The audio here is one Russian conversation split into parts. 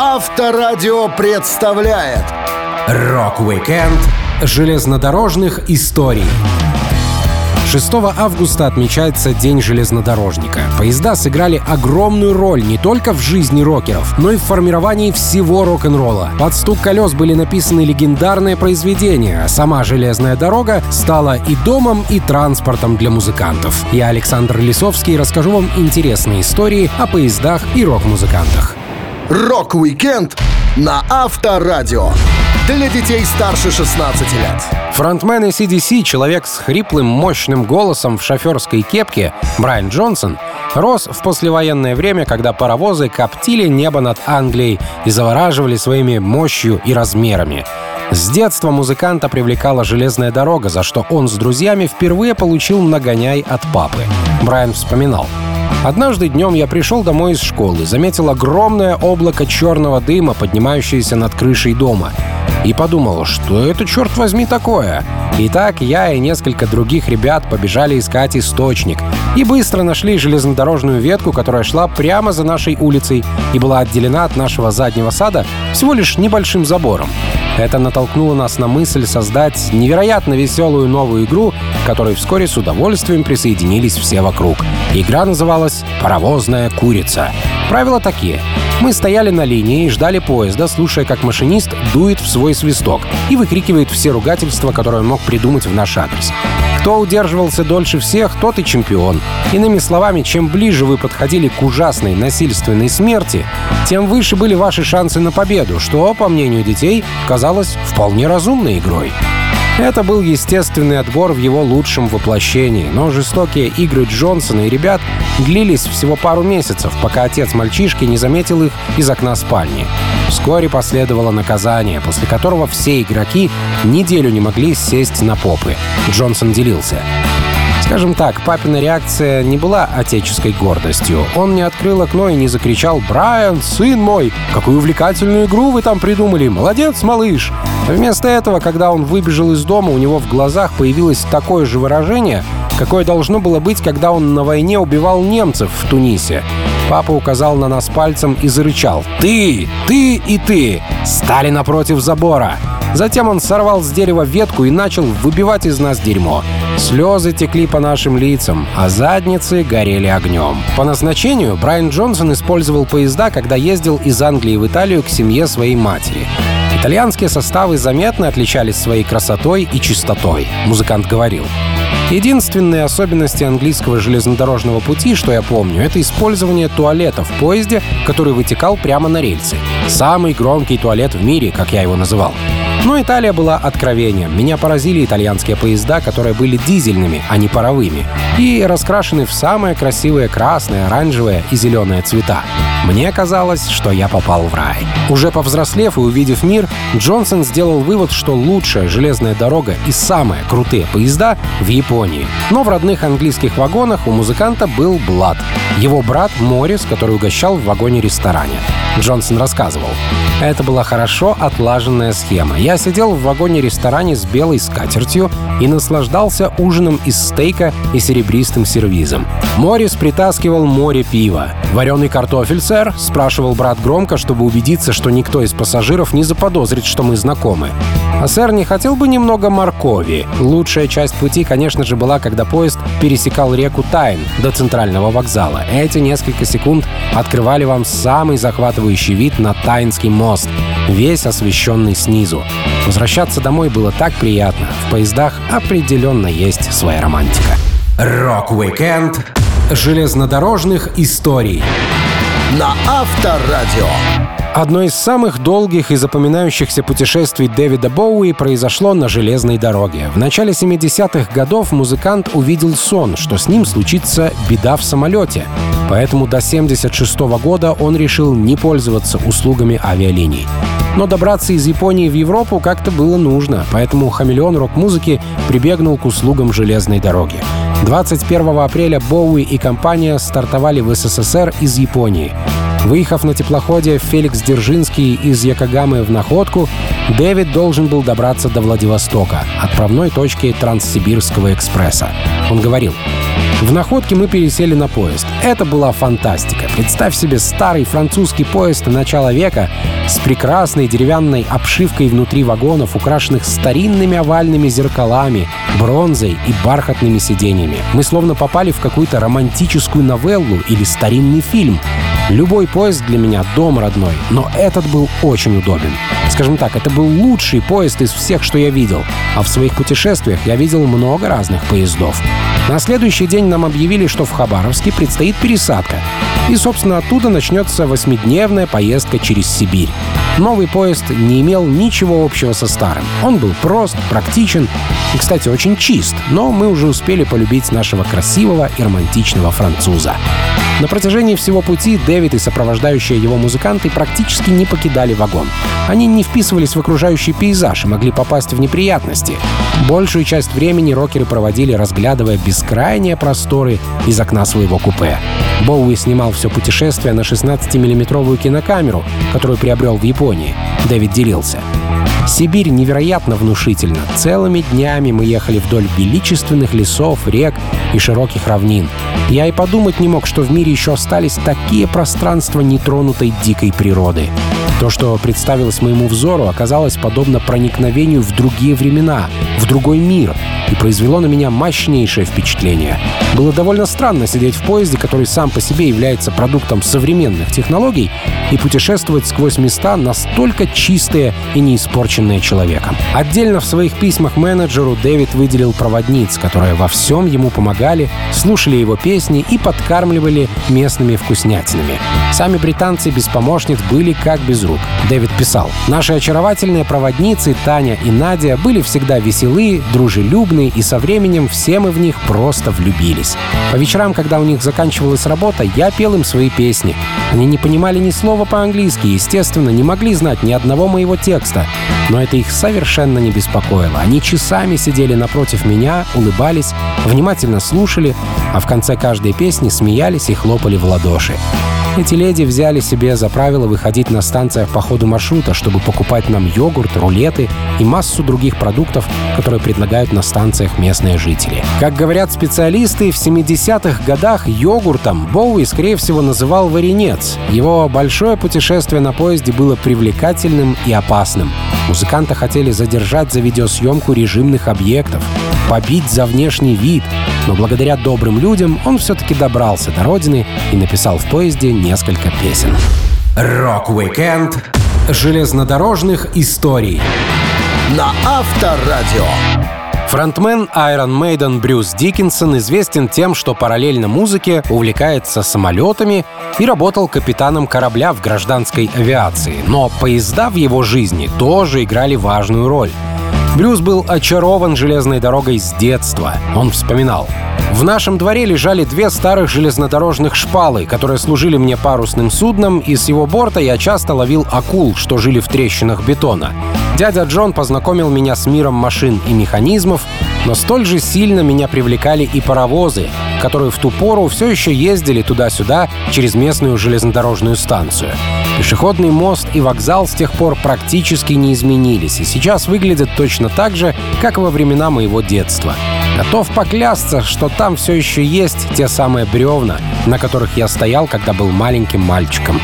Авторадио представляет Рок-викенд железнодорожных историй. 6 августа отмечается День железнодорожника. Поезда сыграли огромную роль не только в жизни рокеров, но и в формировании всего рок-н-ролла. Под стук колес были написаны легендарные произведения, а сама железная дорога стала и домом, и транспортом для музыкантов. Я, Александр Лисовский, расскажу вам интересные истории о поездах и рок-музыкантах. Рок-викенд на Авторадио. Для детей старше 16 лет. Фронтмен AC/DC, человек с хриплым, мощным голосом в шоферской кепке, Брайан Джонсон, рос в послевоенное время, когда паровозы коптили небо над Англией и завораживали своими мощью и размерами. С детства музыканта привлекала железная дорога, за что он с друзьями впервые получил нагоняй от папы. Брайан вспоминал. Однажды днем я пришел домой из школы, заметил огромное облако черного дыма, поднимающееся над крышей дома и подумал, что это, черт возьми, такое. Итак, я и несколько других ребят побежали искать источник и быстро нашли железнодорожную ветку, которая шла прямо за нашей улицей и была отделена от нашего заднего сада всего лишь небольшим забором. Это натолкнуло нас на мысль создать невероятно веселую новую игру, к которой вскоре с удовольствием присоединились все вокруг. Игра называлась «Паровозная курица». Правила такие. Мы стояли на линии и ждали поезда, слушая, как машинист дует в свой свисток и выкрикивает все ругательства, которые он мог придумать в наш адрес. Кто удерживался дольше всех, тот и чемпион. Иными словами, чем ближе вы подходили к ужасной насильственной смерти, тем выше были ваши шансы на победу, что, по мнению детей, казалось вполне разумной игрой. Это был естественный отбор в его лучшем воплощении, но жестокие игры Джонсона и ребят длились всего пару месяцев, пока отец мальчишки не заметил их из окна спальни. Вскоре последовало наказание, после которого все игроки неделю не могли сесть на попы. Джонсон делился. Скажем так, папина реакция не была отеческой гордостью. Он не открыл окно и не закричал «Брайан, сын мой, какую увлекательную игру вы там придумали! Молодец, малыш!» Вместо этого, когда он выбежал из дома, у него в глазах появилось такое же выражение, какое должно было быть, когда он на войне убивал немцев в Тунисе. Папа указал на нас пальцем и зарычал «Ты! Ты и ты! Стали напротив забора!» Затем он сорвал с дерева ветку и начал выбивать из нас дерьмо. Слезы текли по нашим лицам, а задницы горели огнем. По назначению Брайан Джонсон использовал поезда, когда ездил из Англии в Италию к семье своей матери. Итальянские составы заметно отличались своей красотой и чистотой, музыкант говорил. Единственные особенности английского железнодорожного пути, что я помню, это использование туалета в поезде, который вытекал прямо на рельсы. Самый громкий туалет в мире, как я его называл. Но Италия была откровением. Меня поразили итальянские поезда, которые были дизельными, а не паровыми, и раскрашены в самые красивые красные, оранжевые и зеленые цвета. Мне казалось, что я попал в рай. Уже повзрослев и увидев мир, Джонсон сделал вывод, что лучшая железная дорога и самые крутые поезда в Японии. Но в родных английских вагонах у музыканта был Блад. Его брат Морис, который угощал в вагоне-ресторане. Джонсон рассказывал. Это была хорошо отлаженная схема. Я сидел в вагоне-ресторане с белой скатертью и наслаждался ужином из стейка и серебристым сервизом. Морис притаскивал море пива. «Вареный картофель, сэр?» — спрашивал брат громко, чтобы убедиться, что никто из пассажиров не заподозрит, что мы знакомы. А сэр не хотел бы немного моркови? Лучшая часть пути, конечно же, была, когда поезд пересекал реку Тайн до центрального вокзала. Эти несколько секунд открывали вам самый захватывающий вид на Тайнский мост, весь освещенный снизу. Возвращаться домой было так приятно. В поездах определенно есть своя романтика. Рок-викенд железнодорожных историй на Авторадио. Одно из самых долгих и запоминающихся путешествий Дэвида Боуи произошло на железной дороге. В начале 70-х годов музыкант увидел сон, что с ним случится беда в самолете. Поэтому до 76 года он решил не пользоваться услугами авиалиний. Но добраться из Японии в Европу как-то было нужно, поэтому хамелеон рок-музыки прибегнул к услугам железной дороги. 21 апреля Боуи и компания стартовали в СССР из Японии. Выехав на теплоходе Феликс Дзержинский из Якогамы в Находку, Дэвид должен был добраться до Владивостока, отправной точки Транссибирского экспресса. Он говорил, В находке мы пересели на поезд. Это была фантастика. Представь себе старый французский поезд начала века с прекрасной деревянной обшивкой внутри вагонов, украшенных старинными овальными зеркалами, бронзой и бархатными сиденьями. Мы словно попали в какую-то романтическую новеллу или старинный фильм. Любой поезд для меня — дом родной, но этот был очень удобен. Скажем так, это был лучший поезд из всех, что я видел. А в своих путешествиях я видел много разных поездов. На следующий день нам объявили, что в Хабаровске предстоит пересадка. И, собственно, оттуда начнется восьмидневная поездка через Сибирь. Новый поезд не имел ничего общего со старым. Он был прост, практичен и, кстати, очень чист, но мы уже успели полюбить нашего красивого и романтичного француза. На протяжении всего пути Дэвид и сопровождающие его музыканты практически не покидали вагон. Они не вписывались в окружающий пейзаж и могли попасть в неприятности. Большую часть времени рокеры проводили, разглядывая бескрайние просторы из окна своего купе. Боуи снимал все путешествие на 16-миллиметровую кинокамеру, которую приобрел в Японии. Дэвид делился. Сибирь невероятно внушительна. Целыми днями мы ехали вдоль величественных лесов, рек и широких равнин. Я и подумать не мог, что в мире еще остались такие пространства нетронутой дикой природы. То, что представилось моему взору, оказалось подобно проникновению в другие времена, в другой мир, и произвело на меня мощнейшее впечатление. Было довольно странно сидеть в поезде, который сам по себе является продуктом современных технологий, и путешествовать сквозь места настолько чистые и не испорченные человеком. Отдельно в своих письмах менеджеру Дэвид выделил проводниц, которые во всем ему помогали, слушали его песни и подкармливали местными вкуснятинами. Сами британцы без помощниц были как без рук. Дэвид писал, «Наши очаровательные проводницы Таня и Надя были всегда веселы, дружелюбны, и со временем все мы в них просто влюбились. По вечерам, когда у них заканчивалась работа, я пел им свои песни. Они не понимали ни слова по-английски, естественно, не могли знать ни одного моего текста. Но это их совершенно не беспокоило. Они часами сидели напротив меня, улыбались, внимательно слушали, а в конце каждой песни смеялись и хлопали в ладоши. Эти леди взяли себе за правило выходить на станциях по ходу маршрута, чтобы покупать нам йогурт, рулеты и массу других продуктов, которые предлагают на станциях местные жители. Как говорят специалисты, в 70-х годах йогуртом Боуи, скорее всего, называл варенец. Его большое путешествие на поезде было привлекательным и опасным. Музыканта хотели задержать за видеосъемку режимных объектов, побить за внешний вид, но благодаря добрым людям он все-таки добрался до родины и написал в поезде несколько песен. Рок-викенд железнодорожных историй на Авторадио. Фронтмен Iron Maiden Брюс Диккенсон известен тем, что параллельно музыке увлекается самолетами и работал капитаном корабля в гражданской авиации. Но поезда в его жизни тоже играли важную роль. Брюс был очарован железной дорогой с детства. Он вспоминал. В нашем дворе лежали две старых железнодорожных шпалы, которые служили мне парусным судном, и с его борта я часто ловил акул, что жили в трещинах бетона. Дядя Джон познакомил меня с миром машин и механизмов, но столь же сильно меня привлекали и паровозы, которые в ту пору все еще ездили туда-сюда через местную железнодорожную станцию. Пешеходный мост и вокзал с тех пор практически не изменились и сейчас выглядят точно так же, как во времена моего детства. Готов поклясться, что там все еще есть те самые бревна, на которых я стоял, когда был маленьким мальчиком.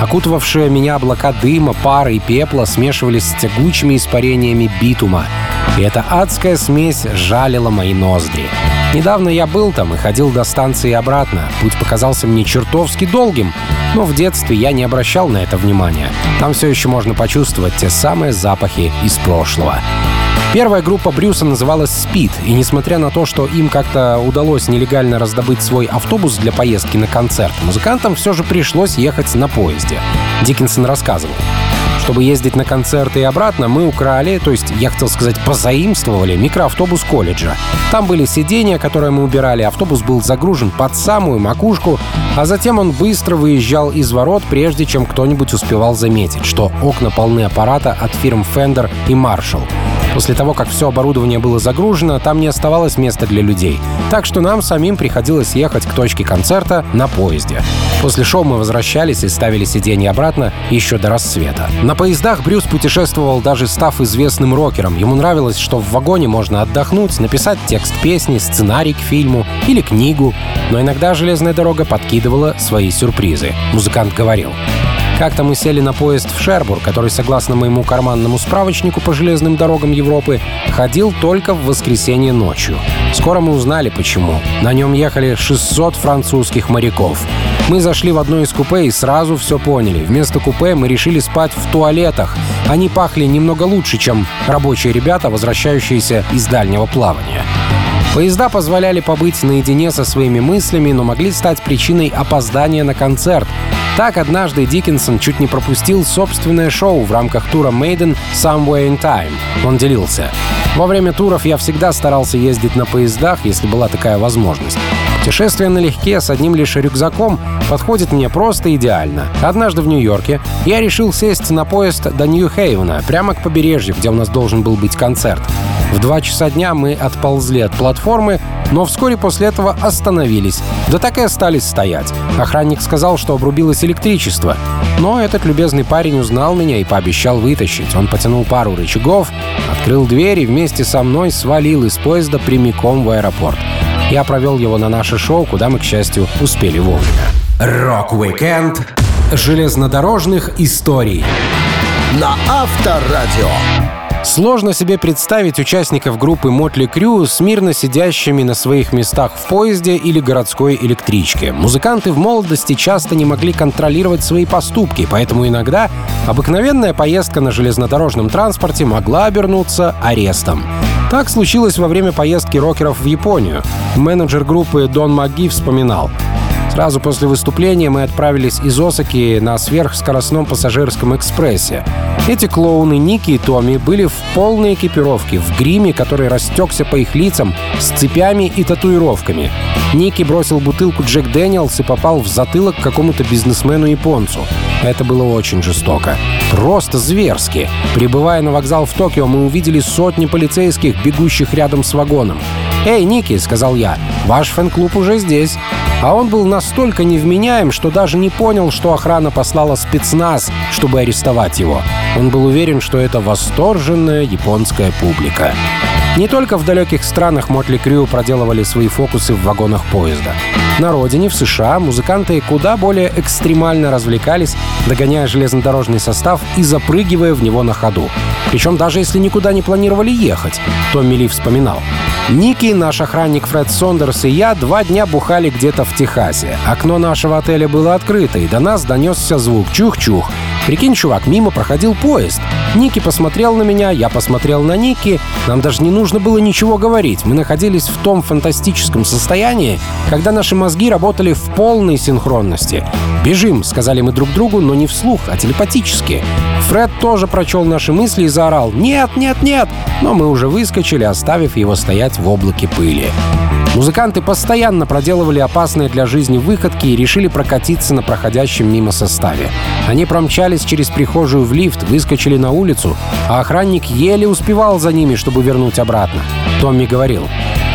Окутывавшие меня облака дыма, пара и пепла смешивались с тягучими испарениями битума. И эта адская смесь жалила мои ноздри. Недавно я был там и ходил до станции и обратно. Путь показался мне чертовски долгим, но в детстве я не обращал на это внимания. Там все еще можно почувствовать те самые запахи из прошлого. Первая группа Брюса называлась «Спид», и несмотря на то, что им как-то удалось нелегально раздобыть свой автобус для поездки на концерт, музыкантам все же пришлось ехать на поезде. Диккенсон рассказывал. Чтобы ездить на концерты и обратно, мы украли, то есть, я хотел сказать, позаимствовали микроавтобус колледжа. Там были сиденья, которые мы убирали, автобус был загружен под самую макушку, а затем он быстро выезжал из ворот, прежде чем кто-нибудь успевал заметить, что окна полны аппарата от фирм Fender и Marshall. После того, как все оборудование было загружено, там не оставалось места для людей. Так что нам самим приходилось ехать к точке концерта на поезде. После шоу мы возвращались и ставили сиденье обратно еще до рассвета. На поездах Брюс путешествовал даже став известным рокером. Ему нравилось, что в вагоне можно отдохнуть, написать текст песни, сценарий к фильму или книгу. Но иногда железная дорога подкидывала свои сюрпризы. Музыкант говорил. Как-то мы сели на поезд в Шербур, который, согласно моему карманному справочнику по железным дорогам Европы, ходил только в воскресенье ночью. Скоро мы узнали, почему. На нем ехали 600 французских моряков. Мы зашли в одно из купе и сразу все поняли. Вместо купе мы решили спать в туалетах. Они пахли немного лучше, чем рабочие ребята, возвращающиеся из дальнего плавания. Поезда позволяли побыть наедине со своими мыслями, но могли стать причиной опоздания на концерт. Так однажды Диккенсон чуть не пропустил собственное шоу в рамках тура Maiden Somewhere in Time. Он делился. Во время туров я всегда старался ездить на поездах, если была такая возможность. Путешествие налегке с одним лишь рюкзаком подходит мне просто идеально. Однажды в Нью-Йорке я решил сесть на поезд до Нью-Хейвена, прямо к побережью, где у нас должен был быть концерт. В два часа дня мы отползли от платформы, но вскоре после этого остановились. Да так и остались стоять. Охранник сказал, что обрубилось электричество. Но этот любезный парень узнал меня и пообещал вытащить. Он потянул пару рычагов, открыл дверь и вместе со мной свалил из поезда прямиком в аэропорт. Я провел его на наше шоу, куда мы, к счастью, успели вовремя. Рок-викенд железнодорожных историй на Авторадио. Сложно себе представить участников группы Mötley Crüe мирно сидящими на своих местах в поезде или городской электричке. Музыканты в молодости часто не могли контролировать свои поступки, поэтому иногда обыкновенная поездка на железнодорожном транспорте могла обернуться арестом. Так случилось во время поездки рокеров в Японию. Менеджер группы Док Макги вспоминал. Сразу после выступления мы отправились из Осаки на сверхскоростном пассажирском экспрессе. Эти клоуны Ники и Томми были в полной экипировке, в гриме, который растекся по их лицам, с цепями и татуировками. Ники бросил бутылку Jack Daniel's и попал в затылок какому-то бизнесмену-японцу. Это было очень жестоко. Просто зверски. Прибывая на вокзал в Токио, мы увидели сотни полицейских, бегущих рядом с вагоном. «Эй, Ники», — сказал я, — «ваш фэн-клуб уже здесь». А он был настолько невменяем, что даже не понял, что охрана послала спецназ, чтобы арестовать его. Он был уверен, что это восторженная японская публика. Не только в далеких странах Мотли Крю проделывали свои фокусы в вагонах поезда. На родине, в США, музыканты куда более экстремально развлекались, догоняя железнодорожный состав и запрыгивая в него на ходу. Причем даже если никуда не планировали ехать, Томми Ли вспоминал. Ники, наш охранник Фред Сондерс и я два дня бухали где-то в Техасе. Окно нашего отеля было открыто, и до нас донесся звук «чух-чух». Прикинь, чувак, мимо проходил поезд. Ники посмотрел на меня, я посмотрел на Ники. Нам даже не нужно было ничего говорить. Мы находились в том фантастическом состоянии, когда наши мозги работали в полной синхронности. «Бежим», — сказали мы друг другу, но не вслух, а телепатически. Фред тоже прочел наши мысли и заорал «Нет, нет, нет!», но мы уже выскочили, оставив его стоять в облаке пыли. Музыканты постоянно проделывали опасные для жизни выходки и решили прокатиться на проходящем мимо составе. Они промчались через прихожую в лифт, выскочили на улицу, а охранник еле успевал за ними, чтобы вернуть обратно. Томми говорил,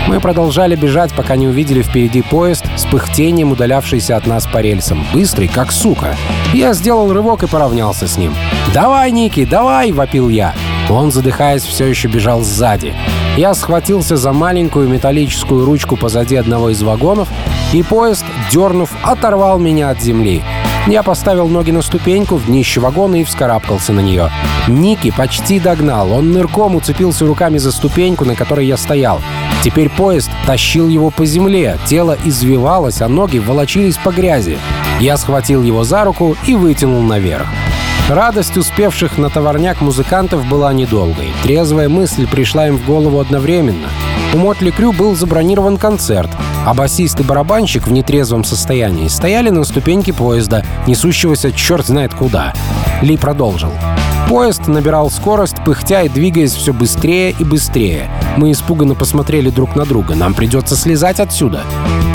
мы продолжали бежать, пока не увидели впереди поезд с пыхтением, удалявшийся от нас по рельсам. Быстрый, как сука. Я сделал рывок и поравнялся с ним. «Давай, Ники, давай!» — вопил я. Он, задыхаясь, все еще бежал сзади. Я схватился за маленькую металлическую ручку позади одного из вагонов, и поезд, дернув, оторвал меня от земли. Я поставил ноги на ступеньку в днище вагона и вскарабкался на нее. Ники почти догнал. Он нырком уцепился руками за ступеньку, на которой я стоял. Теперь поезд тащил его по земле, тело извивалось, а ноги волочились по грязи. Я схватил его за руку и вытянул наверх. Радость успевших на товарняк музыкантов была недолгой. Трезвая мысль пришла им в голову одновременно. У Мотли Крю был забронирован концерт, а басист и барабанщик в нетрезвом состоянии стояли на ступеньке поезда, несущегося черт знает куда. Ли продолжил. Поезд набирал скорость, пыхтя и двигаясь все быстрее и быстрее. Мы испуганно посмотрели друг на друга. Нам придется слезать отсюда.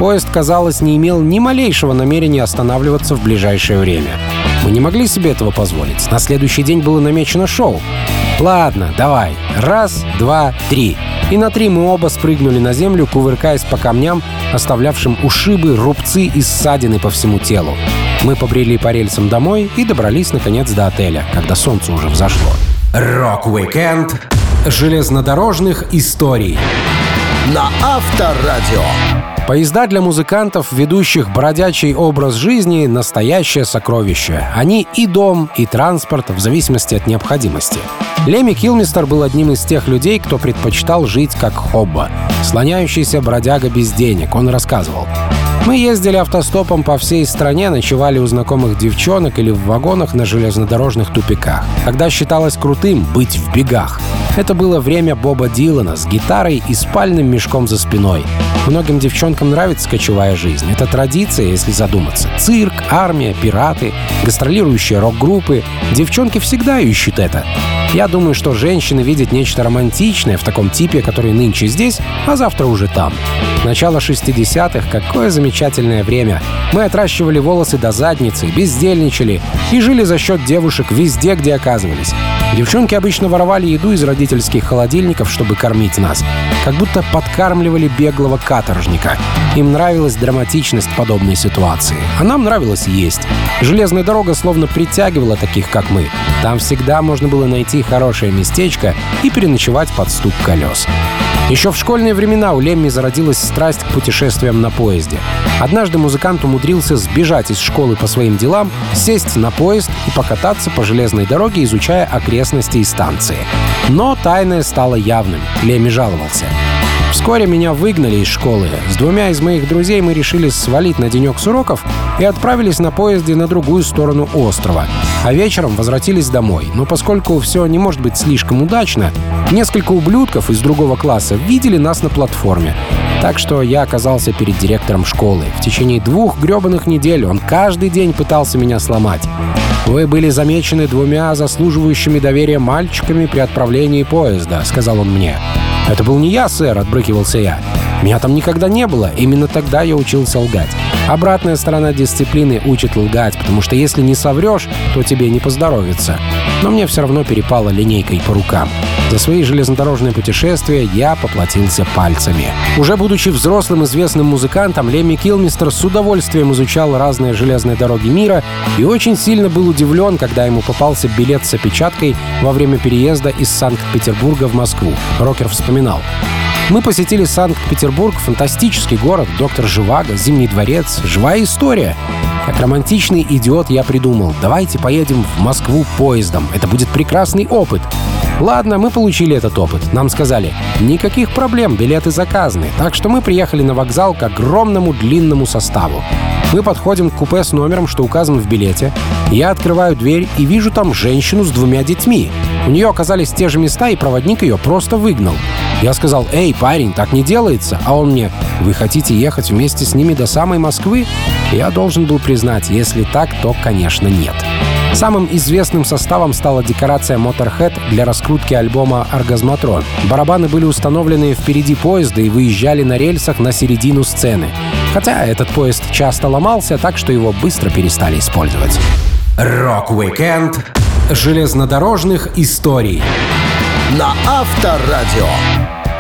Поезд, казалось, не имел ни малейшего намерения останавливаться в ближайшее время. Мы не могли себе этого позволить. На следующий день было намечено шоу. Ладно, давай. Раз, два, три. И на три мы оба спрыгнули на землю, кувыркаясь по камням, оставлявшим ушибы, рубцы и ссадины по всему телу. Мы побрели по рельсам домой и добрались, наконец, до отеля, когда солнце уже взошло. Рок-викенд железнодорожных историй. На Авторадио. Поезда для музыкантов, ведущих бродячий образ жизни — настоящее сокровище. Они и дом, и транспорт, в зависимости от необходимости. Лемми Килмистер был одним из тех людей, кто предпочитал жить как хобо. Слоняющийся бродяга без денег, он рассказывал. Мы ездили автостопом по всей стране, ночевали у знакомых девчонок или в вагонах на железнодорожных тупиках. Когда считалось крутым быть в бегах. Это было время Боба Дилана с гитарой и спальным мешком за спиной. Многим девчонкам нравится кочевая жизнь. Это традиция, если задуматься. Цирк, армия, пираты, гастролирующие рок-группы. Девчонки всегда ищут это. Я думаю, что женщины видят нечто романтичное в таком типе, который нынче здесь, а завтра уже там. Начало 60-х — какое замечательное время. Мы отращивали волосы до задницы, бездельничали и жили за счет девушек везде, где оказывались. Девчонки обычно воровали еду из родительских холодильников, чтобы кормить нас. Как будто подкармливали беглого каторжника. Им нравилась драматичность подобной ситуации. А нам нравилось есть. Железная дорога словно притягивала таких, как мы. Там всегда можно было найти хорошее местечко и переночевать под стук колес. Еще в школьные времена у Лемми зародилась страсть к путешествиям на поезде. Однажды музыкант умудрился сбежать из школы по своим делам, сесть на поезд и покататься по железной дороге, изучая окрестности и станции. Но тайное стало явным. Лемми жаловался. Вскоре меня выгнали из школы. С двумя из моих друзей мы решили свалить на денек с уроков и отправились на поезде на другую сторону острова. А вечером возвратились домой. Но поскольку все не может быть слишком удачно, несколько ублюдков из другого класса видели нас на платформе. Так что я оказался перед директором школы. В течение двух гребаных недель он каждый день пытался меня сломать. «Вы были замечены двумя заслуживающими доверия мальчиками при отправлении поезда», — сказал он мне. «Это был не я, сэр», — отбрыкивался я. «Меня там никогда не было. Именно тогда я учился лгать. Обратная сторона дисциплины учит лгать, потому что если не соврешь, то тебе не поздоровится. Но мне все равно перепало линейкой по рукам. За свои железнодорожные путешествия я поплатился пальцами. Уже будучи взрослым известным музыкантом, Лемми Килмистер с удовольствием изучал разные железные дороги мира и очень сильно был удивлен, когда ему попался билет с опечаткой во время переезда из Санкт-Петербурга в Москву. Рокер вспоминал. Мы посетили Санкт-Петербург, фантастический город, доктор Живаго, Зимний дворец, живая история. Как романтичный идиот я придумал, давайте поедем в Москву поездом, это будет прекрасный опыт. Ладно, мы получили этот опыт. Нам сказали, никаких проблем, билеты заказаны. Так что мы приехали на вокзал к огромному длинному составу. Мы подходим к купе с номером, что указан в билете. Я открываю дверь и вижу там женщину с двумя детьми. У нее оказались те же места, и проводник ее просто выгнал. Я сказал, «Эй, парень, так не делается!» А он мне, «Вы хотите ехать вместе с ними до самой Москвы?» Я должен был признать, если так, то, конечно, нет. Самым известным составом стала декорация Motorhead для раскрутки альбома «Оргазматрон». Барабаны были установлены впереди поезда и выезжали на рельсах на середину сцены. Хотя этот поезд часто ломался, так что его быстро перестали использовать. Рок-викенд железнодорожных историй на Авторадио.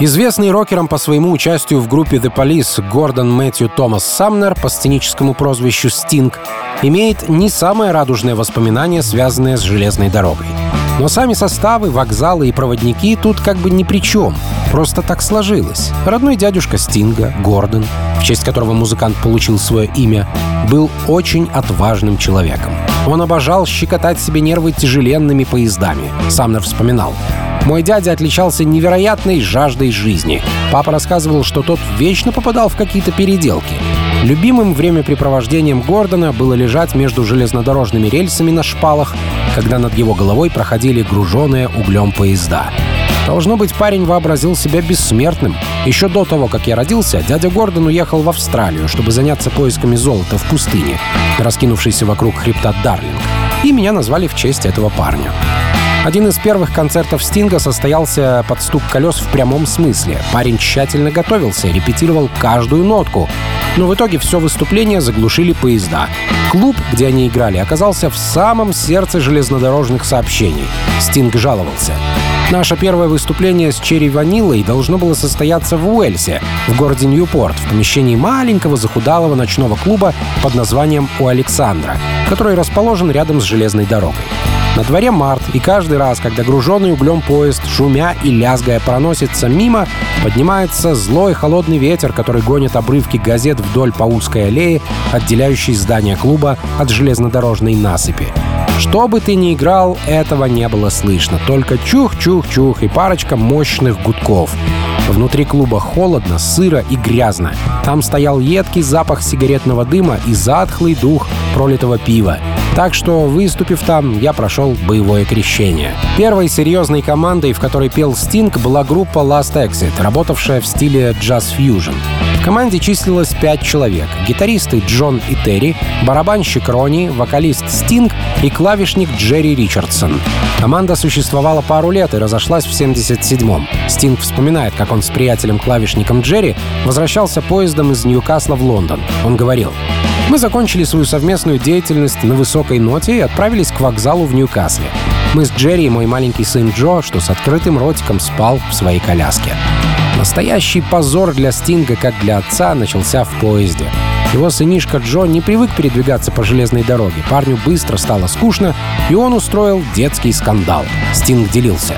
Известный рокерам по своему участию в группе The Police Гордон Мэтью Томас Самнер по сценическому прозвищу Стинг имеет не самое радужное воспоминание, связанное с железной дорогой. Но сами составы, вокзалы и проводники тут как бы ни при чем. Просто так сложилось. Родной дядюшка Стинга, Гордон, в честь которого музыкант получил свое имя, был очень отважным человеком. Он обожал щекотать себе нервы тяжеленными поездами. Самнер вспоминал. Мой дядя отличался невероятной жаждой жизни. Папа рассказывал, что тот вечно попадал в какие-то переделки. Любимым времяпрепровождением Гордона было лежать между железнодорожными рельсами на шпалах, когда над его головой проходили груженные углем поезда. Должно быть, парень вообразил себя бессмертным. Еще до того, как я родился, дядя Гордон уехал в Австралию, чтобы заняться поисками золота в пустыне, раскинувшейся вокруг хребта Дарлинг. И меня назвали в честь этого парня. Один из первых концертов Стинга состоялся под стук колес в прямом смысле. Парень тщательно готовился, репетировал каждую нотку. Но в итоге все выступление заглушили поезда. Клуб, где они играли, оказался в самом сердце железнодорожных сообщений. Стинг жаловался. Наше первое выступление с Черри Ванилой должно было состояться в Уэльсе, в городе Ньюпорт, в помещении маленького захудалого ночного клуба под названием «У Александра», который расположен рядом с железной дорогой. На дворе март, и каждый раз, когда груженный углем поезд, шумя и лязгая проносится мимо, поднимается злой холодный ветер, который гонит обрывки газет вдоль по узкой аллее, отделяющей здание клуба от железнодорожной насыпи. Что бы ты ни играл, этого не было слышно. Только чух-чух-чух и парочка мощных гудков. Внутри клуба холодно, сыро и грязно. Там стоял едкий запах сигаретного дыма и затхлый дух пролитого пива. Так что, выступив там, я прошел боевое крещение. Первой серьезной командой, в которой пел Стинг, была группа Last Exit, работавшая в стиле джаз-фьюжн. В команде числилось пять человек. Гитаристы Джон и Терри, барабанщик Ронни, вокалист Стинг и клавишник Джерри Ричардсон. Команда существовала пару лет и разошлась в 77-м. Стинг вспоминает, как он с приятелем-клавишником Джерри возвращался поездом из Ньюкасла в Лондон. Он говорил, мы закончили свою совместную деятельность на высокой ноте и отправились к вокзалу в Ньюкасле. Мы с Джерри и мой маленький сын Джо, что с открытым ротиком спал в своей коляске. Настоящий позор для Стинга, как для отца, начался в поезде. Его сынишка Джо не привык передвигаться по железной дороге. Парню быстро стало скучно, и он устроил детский скандал. Стинг делился.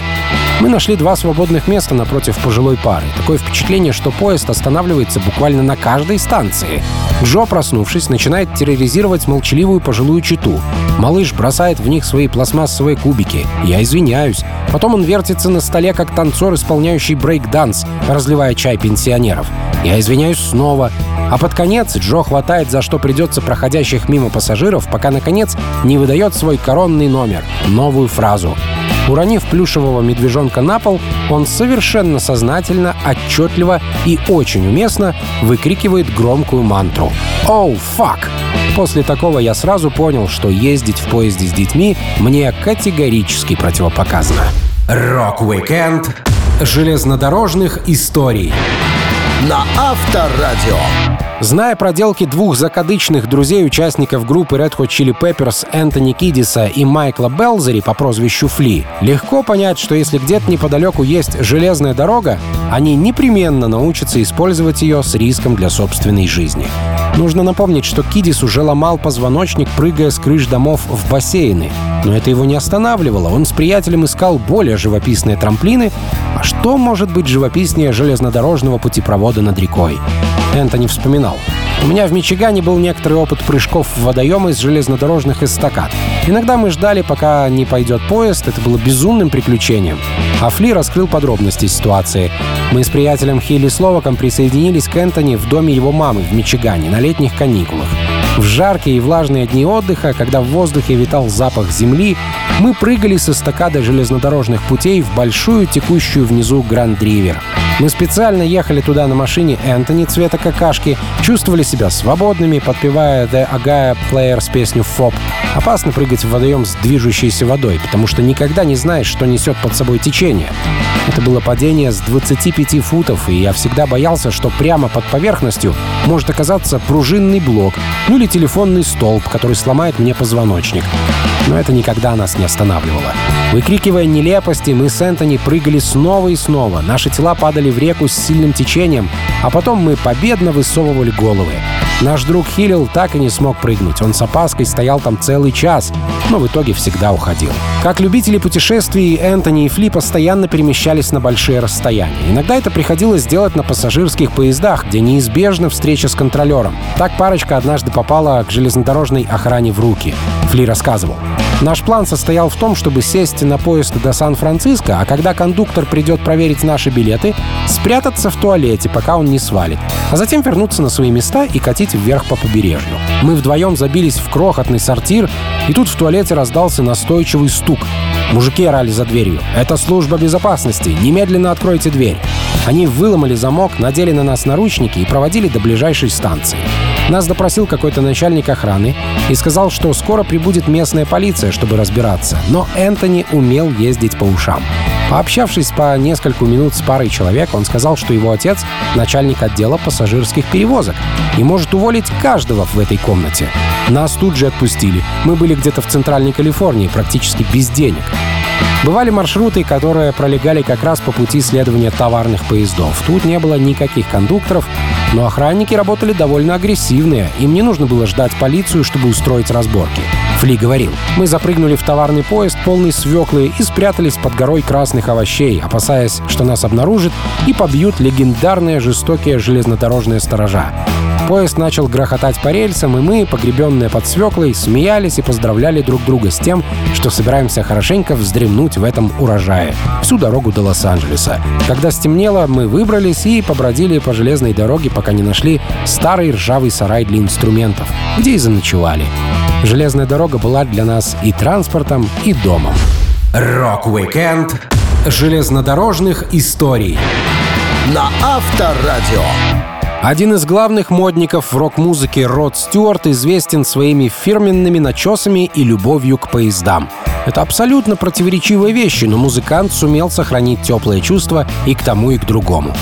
Мы нашли два свободных места напротив пожилой пары. Такое впечатление, что поезд останавливается буквально на каждой станции. Джо, проснувшись, начинает терроризировать молчаливую пожилую читу. Малыш бросает в них свои пластмассовые кубики. Я извиняюсь. Потом он вертится на столе, как танцор, исполняющий брейк-данс, разливая чай пенсионеров. Я извиняюсь снова. А под конец Джо хватает за что придется проходящих мимо пассажиров, пока, наконец, не выдает свой коронный номер — новую фразу. Уронив плюшевого медвежонка на пол, он совершенно сознательно, отчетливо и очень уместно выкрикивает громкую мантру «Оу, oh, фак!». После такого я сразу понял, что ездить в поезде с детьми мне категорически противопоказано. Рок-викенд железнодорожных историй на Авторадио. Зная проделки двух закадычных друзей-участников группы Red Hot Chili Peppers Энтони Кидиса и Майкла Бэлзари по прозвищу Фли, легко понять, что если где-то неподалеку есть железная дорога, они непременно научатся использовать ее с риском для собственной жизни. Нужно напомнить, что Кидис уже ломал позвоночник, прыгая с крыш домов в бассейны. Но это его не останавливало. Он с приятелем искал более живописные трамплины. А что может быть живописнее железнодорожного путепровода над рекой? Энтони вспоминал. У меня в Мичигане был некоторый опыт прыжков в водоемы из железнодорожных эстакад. Иногда мы ждали, пока не пойдет поезд, это было безумным приключением. А Фли раскрыл подробности ситуации. Мы с приятелем Хилли Словаком присоединились к Энтони в доме его мамы в Мичигане на летних каникулах. В жаркие и влажные дни отдыха, когда в воздухе витал запах земли, мы прыгали с эстакады железнодорожных путей в большую текущую внизу Гранд-Ривер. Мы специально ехали туда на машине Энтони цвета какашки, чувствовали себя свободными, подпевая The Agaya Players песню «ФОП». Опасно прыгать в водоем с движущейся водой, потому что никогда не знаешь, что несет под собой течение. Это было падение с 25 футов, и я всегда боялся, что прямо под поверхностью может оказаться пружинный блок, ну или телефонный столб, который сломает мне позвоночник. Но это никогда нас не останавливало. Выкрикивая нелепости, мы с Энтони прыгали снова и снова. Наши тела падали в реку с сильным течением, а потом мы победно высовывали головы. Наш друг Хиллил так и не смог прыгнуть. Он с опаской стоял там целый час, но в итоге всегда уходил. Как любители путешествий, Энтони и Фли постоянно перемещались на большие расстояния. Иногда это приходилось делать на пассажирских поездах, где неизбежна встреча с контролером. Так парочка однажды попала к железнодорожной охране в руки. Фли рассказывал. Наш план состоял в том, чтобы сесть на поезд до Сан-Франциско, а когда кондуктор придет проверить наши билеты, спрятаться в туалете, пока он не свалит, а затем вернуться на свои места и катить вверх по побережью. Мы вдвоем забились в крохотный сортир, и тут в туалете раздался настойчивый стук. Мужики орали за дверью. «Это служба безопасности! Немедленно откройте дверь!» Они выломали замок, надели на нас наручники и проводили до ближайшей станции. Нас допросил какой-то начальник охраны и сказал, что скоро прибудет местная полиция, чтобы разбираться. Но Энтони умел ездить по ушам. Пообщавшись по несколько минут с парой человек, он сказал, что его отец — начальник отдела пассажирских перевозок и может уволить каждого в этой комнате. Нас тут же отпустили. Мы были где-то в Центральной Калифорнии, практически без денег. Бывали маршруты, которые пролегали как раз по пути следования товарных поездов. Тут не было никаких кондукторов, но охранники работали довольно агрессивные. Им не нужно было ждать полицию, чтобы устроить разборки. Фли говорил, мы запрыгнули в товарный поезд, полный свеклы, и спрятались под горой красных овощей, опасаясь, что нас обнаружат и побьют легендарные жестокие железнодорожные сторожа. Поезд начал грохотать по рельсам, и мы, погребенные под свеклой, смеялись и поздравляли друг друга с тем, что собираемся хорошенько вздремнуть в этом урожае всю дорогу до Лос-Анджелеса. Когда стемнело, мы выбрались и побродили по железной дороге, пока не нашли старый ржавый сарай для инструментов, где и заночевали. Железная дорога была для нас и транспортом, и домом. Рок-викенд Железнодорожных историй. на Авторадио. Один из главных модников в рок-музыке Род Стюарт известен своими фирменными начесами и любовью к поездам. Это абсолютно противоречивые вещи, но музыкант сумел сохранить теплые чувства и к тому, и к другому.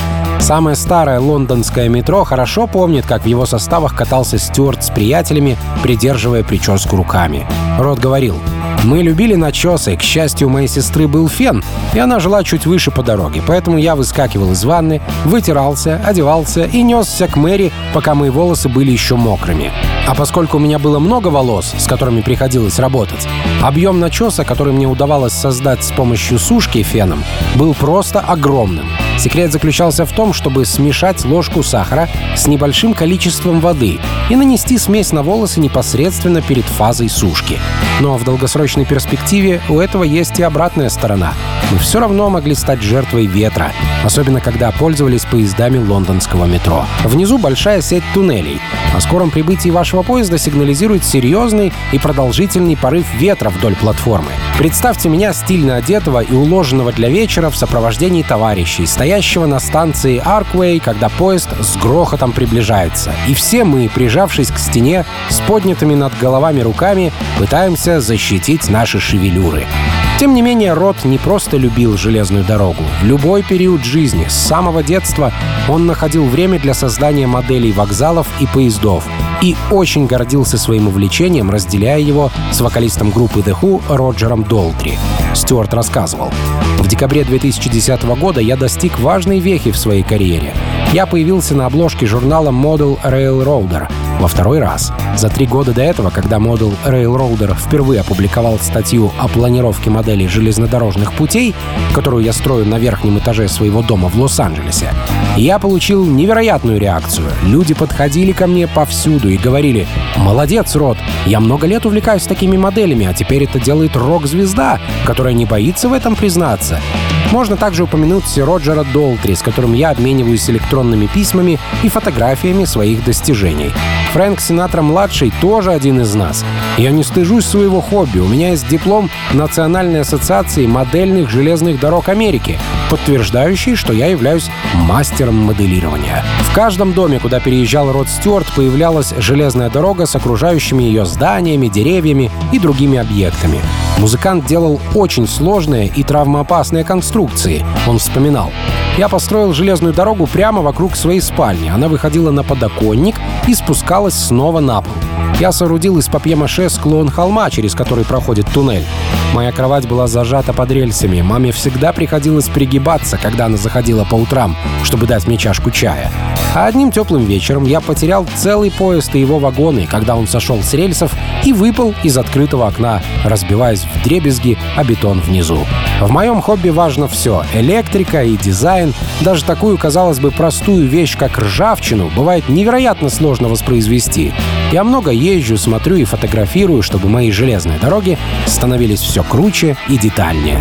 Самое старое лондонское метро хорошо помнит, как в его составах катался Стюарт с приятелями, придерживая прическу руками. Рот говорил, мы любили начесы. К счастью, у моей сестры был фен, и она жила чуть выше по дороге. Поэтому я выскакивал из ванны, вытирался, одевался и несся к Мэри, пока мои волосы были еще мокрыми. А поскольку у меня было много волос, с которыми приходилось работать, объем начеса, который мне удавалось создать с помощью сушки феном, был просто огромным. Секрет заключался в том, чтобы смешать ложку сахара с небольшим количеством воды и нанести смесь на волосы непосредственно перед фазой сушки. Но в долгосрочной перспективе у этого есть и обратная сторона. Мы все равно могли стать жертвой ветра, особенно когда пользовались поездами лондонского метро. Внизу большая сеть туннелей. О скором прибытии вашего поезда сигнализирует серьезный и продолжительный порыв ветра вдоль платформы. Представьте меня стильно одетого и уложенного для вечера в сопровождении товарищей, стоящего на станции Арквей, когда поезд с грохотом приближается. И все мы, прижавшись к стене, с поднятыми над головами руками, пытаемся защитить наши шевелюры. Тем не менее, Рот не просто любил железную дорогу. В любой период жизни, с самого детства, он находил время для создания моделей вокзалов и поездов и очень гордился своим увлечением, разделяя его с вокалистом группы The Who Роджером Долтри. Стюарт рассказывал. В декабре 2010 года я достиг важной вехи в своей карьере. Я появился на обложке журнала Model Railroader во второй раз. За три года до этого, когда Model Railroader впервые опубликовал статью о планировке моделей железнодорожных путей, которую я строю на верхнем этаже своего дома в Лос-Анджелесе, я получил невероятную реакцию. Люди подходили ко мне повсюду и говорили «Молодец, Рот, я много лет увлекаюсь такими моделями, а теперь это делает рок-звезда, которая не боится в этом признаться». Можно также упомянуть Роджера Долтри, с которым я обмениваюсь электронными письмами и фотографиями своих достижений. Фрэнк Синатра-младший тоже один из нас. Я не стыжусь своего хобби. У меня есть диплом Национальной ассоциации модельных железных дорог Америки, подтверждающий, что я являюсь мастером моделирования. В каждом доме, куда переезжал Род Стюарт, появлялась железная дорога с окружающими ее зданиями, деревьями и другими объектами. Музыкант делал очень сложные и травмоопасные конструкции. Он вспоминал. Я построил железную дорогу прямо вокруг своей спальни. Она выходила на подоконник и спускалась снова на пол. Я соорудил из папье-маше склон холма, через который проходит туннель. Моя кровать была зажата под рельсами. Маме всегда приходилось пригибаться, когда она заходила по утрам, чтобы дать мне чашку чая. А одним теплым вечером я потерял целый поезд и его вагоны, когда он сошел с рельсов и выпал из открытого окна, разбиваясь в дребезги о бетон внизу. В моем хобби важно все — электрика и дизайн. Даже такую, казалось бы, простую вещь, как ржавчину, бывает невероятно сложно воспроизвести. Я много езжу, смотрю и фотографирую, чтобы мои железные дороги становились все круче и детальнее.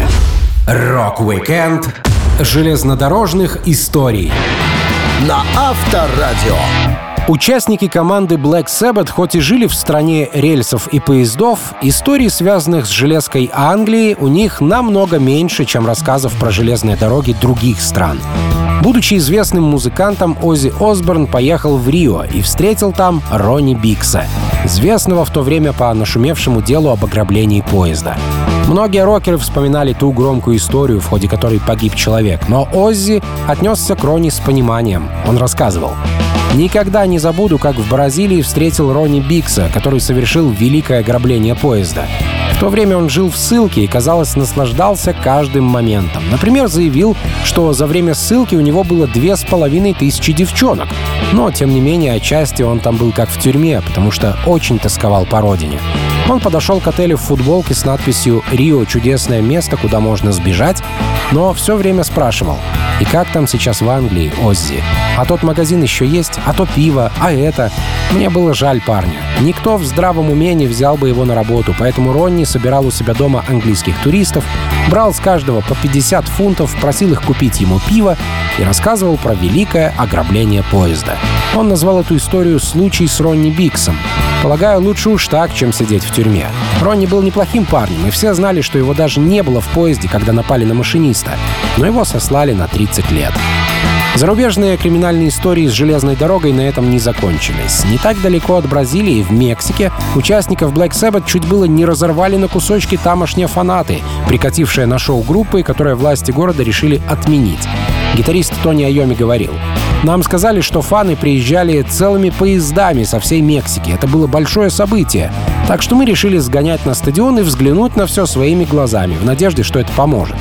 Рок-викенд Железнодорожных историй. на Авторадио. Участники команды Black Sabbath хоть и жили в стране рельсов и поездов, историй, связанных с железкой Англии, у них намного меньше, чем рассказов про железные дороги других стран. Будучи известным музыкантом, Оззи Осборн поехал в Рио и встретил там Ронни Биггса, известного в то время по нашумевшему делу об ограблении поезда. Многие рокеры вспоминали ту громкую историю, в ходе которой погиб человек, но Оззи отнесся к Ронни с пониманием. Он рассказывал. Никогда не забуду, как в Бразилии встретил Ронни Бикса, который совершил великое ограбление поезда. То время он жил в ссылке и, казалось, наслаждался каждым моментом. Например, заявил, что за время ссылки у него было две с половиной тысячи девчонок. Но, тем не менее, отчасти он там был как в тюрьме, потому что очень тосковал по родине. Он подошел к отелю в футболке с надписью «Рио – чудесное место, куда можно сбежать», но все время спрашивал, «И как там сейчас в Англии, Оззи? А тот магазин еще есть? А то пиво? А это?» Мне было жаль парня. Никто в здравом уме не взял бы его на работу, поэтому Ронни собирал у себя дома английских туристов, брал с каждого по 50 фунтов, просил их купить ему пиво и рассказывал про великое ограбление поезда. Он назвал эту историю «Случай с Ронни Биксом». Полагаю, лучше уж так, чем сидеть в тюрьме. Ронни был неплохим парнем, и все знали, что его даже не было в поезде, когда напали на машиниста. Но его сослали на 30 лет. Зарубежные криминальные истории с железной дорогой на этом не закончились. Не так далеко от Бразилии, в Мексике, участников Black Sabbath чуть было не разорвали на кусочки тамошние фанаты, прикатившие на шоу группы, которые власти города решили отменить. Гитарист Тони Айоми говорил, нам сказали, что фаны приезжали целыми поездами со всей Мексики. Это было большое событие. Так что мы решили сгонять на стадион и взглянуть на все своими глазами, в надежде, что это поможет.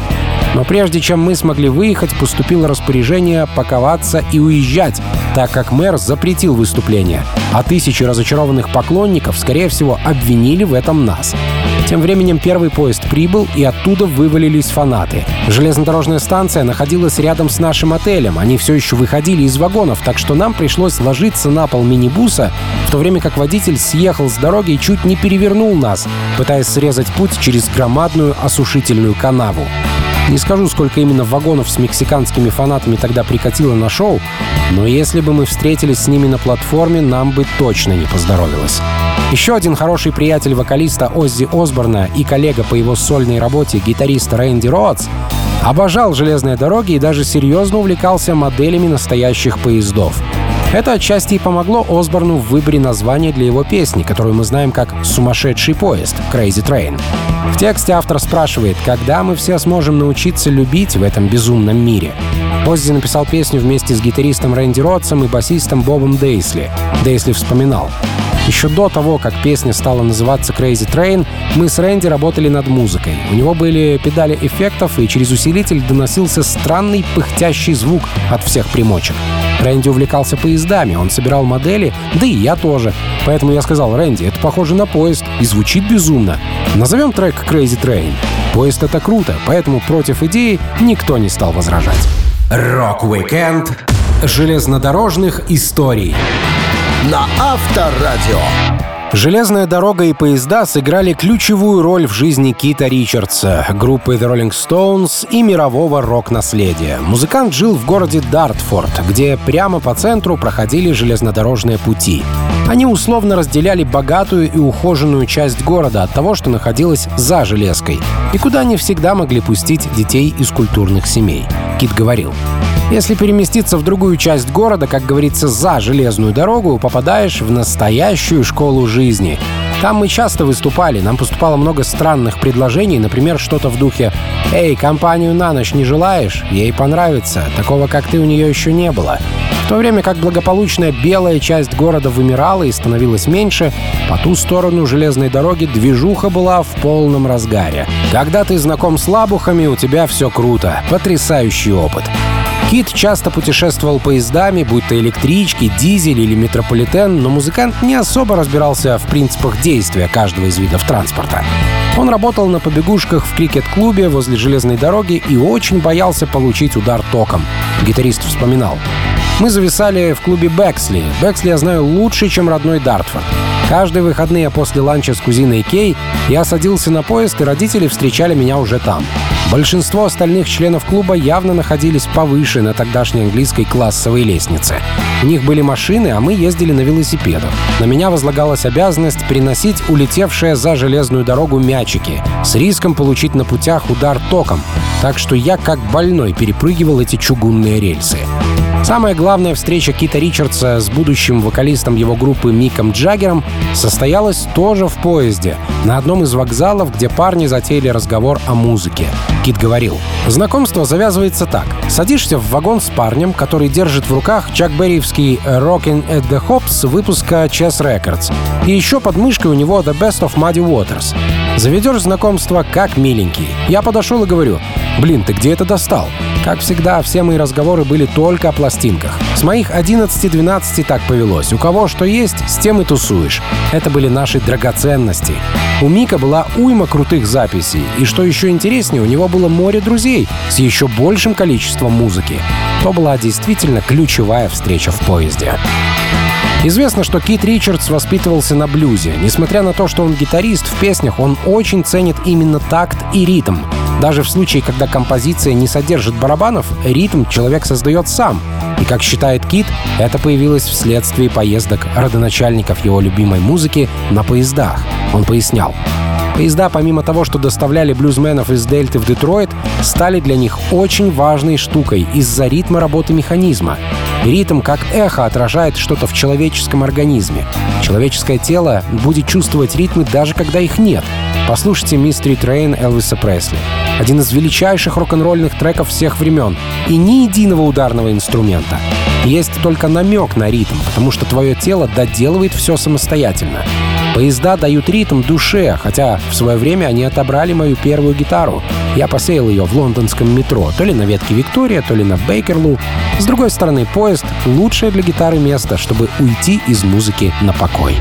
Но прежде чем мы смогли выехать, поступило распоряжение паковаться и уезжать, так как мэр запретил выступление, а тысячи разочарованных поклонников, скорее всего, обвинили в этом нас. Тем временем первый поезд прибыл, и оттуда вывалились фанаты. Железнодорожная станция находилась рядом с нашим отелем. Они все еще выходили из вагонов, так что нам пришлось ложиться на пол минибуса, в то время как водитель съехал с дороги и чуть не перевернул нас, пытаясь срезать путь через громадную осушительную канаву. Не скажу, сколько именно вагонов с мексиканскими фанатами тогда прикатило на шоу, но если бы мы встретились с ними на платформе, нам бы точно не поздоровилось. Еще один хороший приятель вокалиста Оззи Осборна и коллега по его сольной работе гитарист Рэнди Роадс обожал железные дороги и даже серьезно увлекался моделями настоящих поездов. Это отчасти и помогло Осборну в выборе названия для его песни, которую мы знаем как «Сумасшедший поезд» — «Crazy Train». В тексте автор спрашивает, когда мы все сможем научиться любить в этом безумном мире. Оззи написал песню вместе с гитаристом Рэнди Ротсом и басистом Бобом Дейсли. Дейсли вспоминал. Еще до того, как песня стала называться Crazy Train, мы с Рэнди работали над музыкой. У него были педали эффектов, и через усилитель доносился странный пыхтящий звук от всех примочек. Рэнди увлекался поездами, он собирал модели, да и я тоже. Поэтому я сказал, Рэнди, это похоже на поезд и звучит безумно. Назовем трек Crazy Train. Поезд — это круто, поэтому против идеи никто не стал возражать. Рок-викенд Железнодорожных историй на Авторадио. Железная дорога и поезда сыграли ключевую роль в жизни Кита Ричардса, группы The Rolling Stones и мирового рок-наследия. Музыкант жил в городе Дартфорд, где прямо по центру проходили железнодорожные пути. Они условно разделяли богатую и ухоженную часть города от того, что находилось за железкой, и куда не всегда могли пустить детей из культурных семей. Кит говорил, если переместиться в другую часть города, как говорится, за железную дорогу, попадаешь в настоящую школу жизни. Там мы часто выступали, нам поступало много странных предложений, например, что-то в духе «Эй, компанию на ночь не желаешь? Ей понравится. Такого, как ты, у нее еще не было». В то время как благополучная белая часть города вымирала и становилась меньше, по ту сторону железной дороги движуха была в полном разгаре. Когда ты знаком с лабухами, у тебя все круто. Потрясающий опыт. Кит часто путешествовал поездами, будь то электрички, дизель или метрополитен, но музыкант не особо разбирался в принципах действия каждого из видов транспорта. Он работал на побегушках в крикет-клубе возле железной дороги и очень боялся получить удар током. Гитарист вспоминал. Мы зависали в клубе Бэксли. Бэксли я знаю лучше, чем родной Дартфорд. Каждые выходные после ланча с кузиной Кей я садился на поезд, и родители встречали меня уже там. Большинство остальных членов клуба явно находились повыше на тогдашней английской классовой лестнице. У них были машины, а мы ездили на велосипедах. На меня возлагалась обязанность приносить улетевшие за железную дорогу мячики с риском получить на путях удар током. так что я как больной перепрыгивал эти чугунные рельсы. Самая главная встреча Кита Ричардса с будущим вокалистом его группы Миком Джаггером состоялась тоже в поезде, на одном из вокзалов, где парни затеяли разговор о музыке. Кит говорил, «Знакомство завязывается так. Садишься в вагон с парнем, который держит в руках Чак Берриевский «Rockin' at the Hops» выпуска Chess Records, и еще под мышкой у него «The Best of Muddy Waters». Заведешь знакомство как миленький. Я подошел и говорю, «Блин, ты где это достал?» Как всегда, все мои разговоры были только о пластинках. С моих 11-12 так повелось. У кого что есть, с тем и тусуешь. Это были наши драгоценности. У Мика была уйма крутых записей. И что еще интереснее, у него было море друзей с еще большим количеством музыки. То была действительно ключевая встреча в поезде. Известно, что Кит Ричардс воспитывался на блюзе. Несмотря на то, что он гитарист, в песнях он очень ценит именно такт и ритм. Даже в случае, когда композиция не содержит барабанов, ритм человек создает сам. И, как считает Кит, это появилось вследствие поездок родоначальников его любимой музыки на поездах. Он пояснял. Поезда, помимо того, что доставляли блюзменов из Дельты в Детройт, стали для них очень важной штукой из-за ритма работы механизма. Ритм как эхо отражает что-то в человеческом организме. Человеческое тело будет чувствовать ритмы даже когда их нет. Послушайте «Mystery Train» Элвиса Пресли. Один из величайших рок-н-ролльных треков всех времен. И ни единого ударного инструмента. Есть только намек на ритм, потому что твое тело доделывает все самостоятельно. Поезда дают ритм душе, хотя в свое время они отобрали мою первую гитару. Я посеял ее в лондонском метро, то ли на ветке Виктория, то ли на Бейкерлу. С другой стороны, поезд — лучшее для гитары место, чтобы уйти из музыки на покой.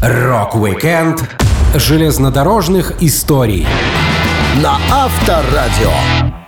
Рок-викенд Железнодорожных историй на Авторадио.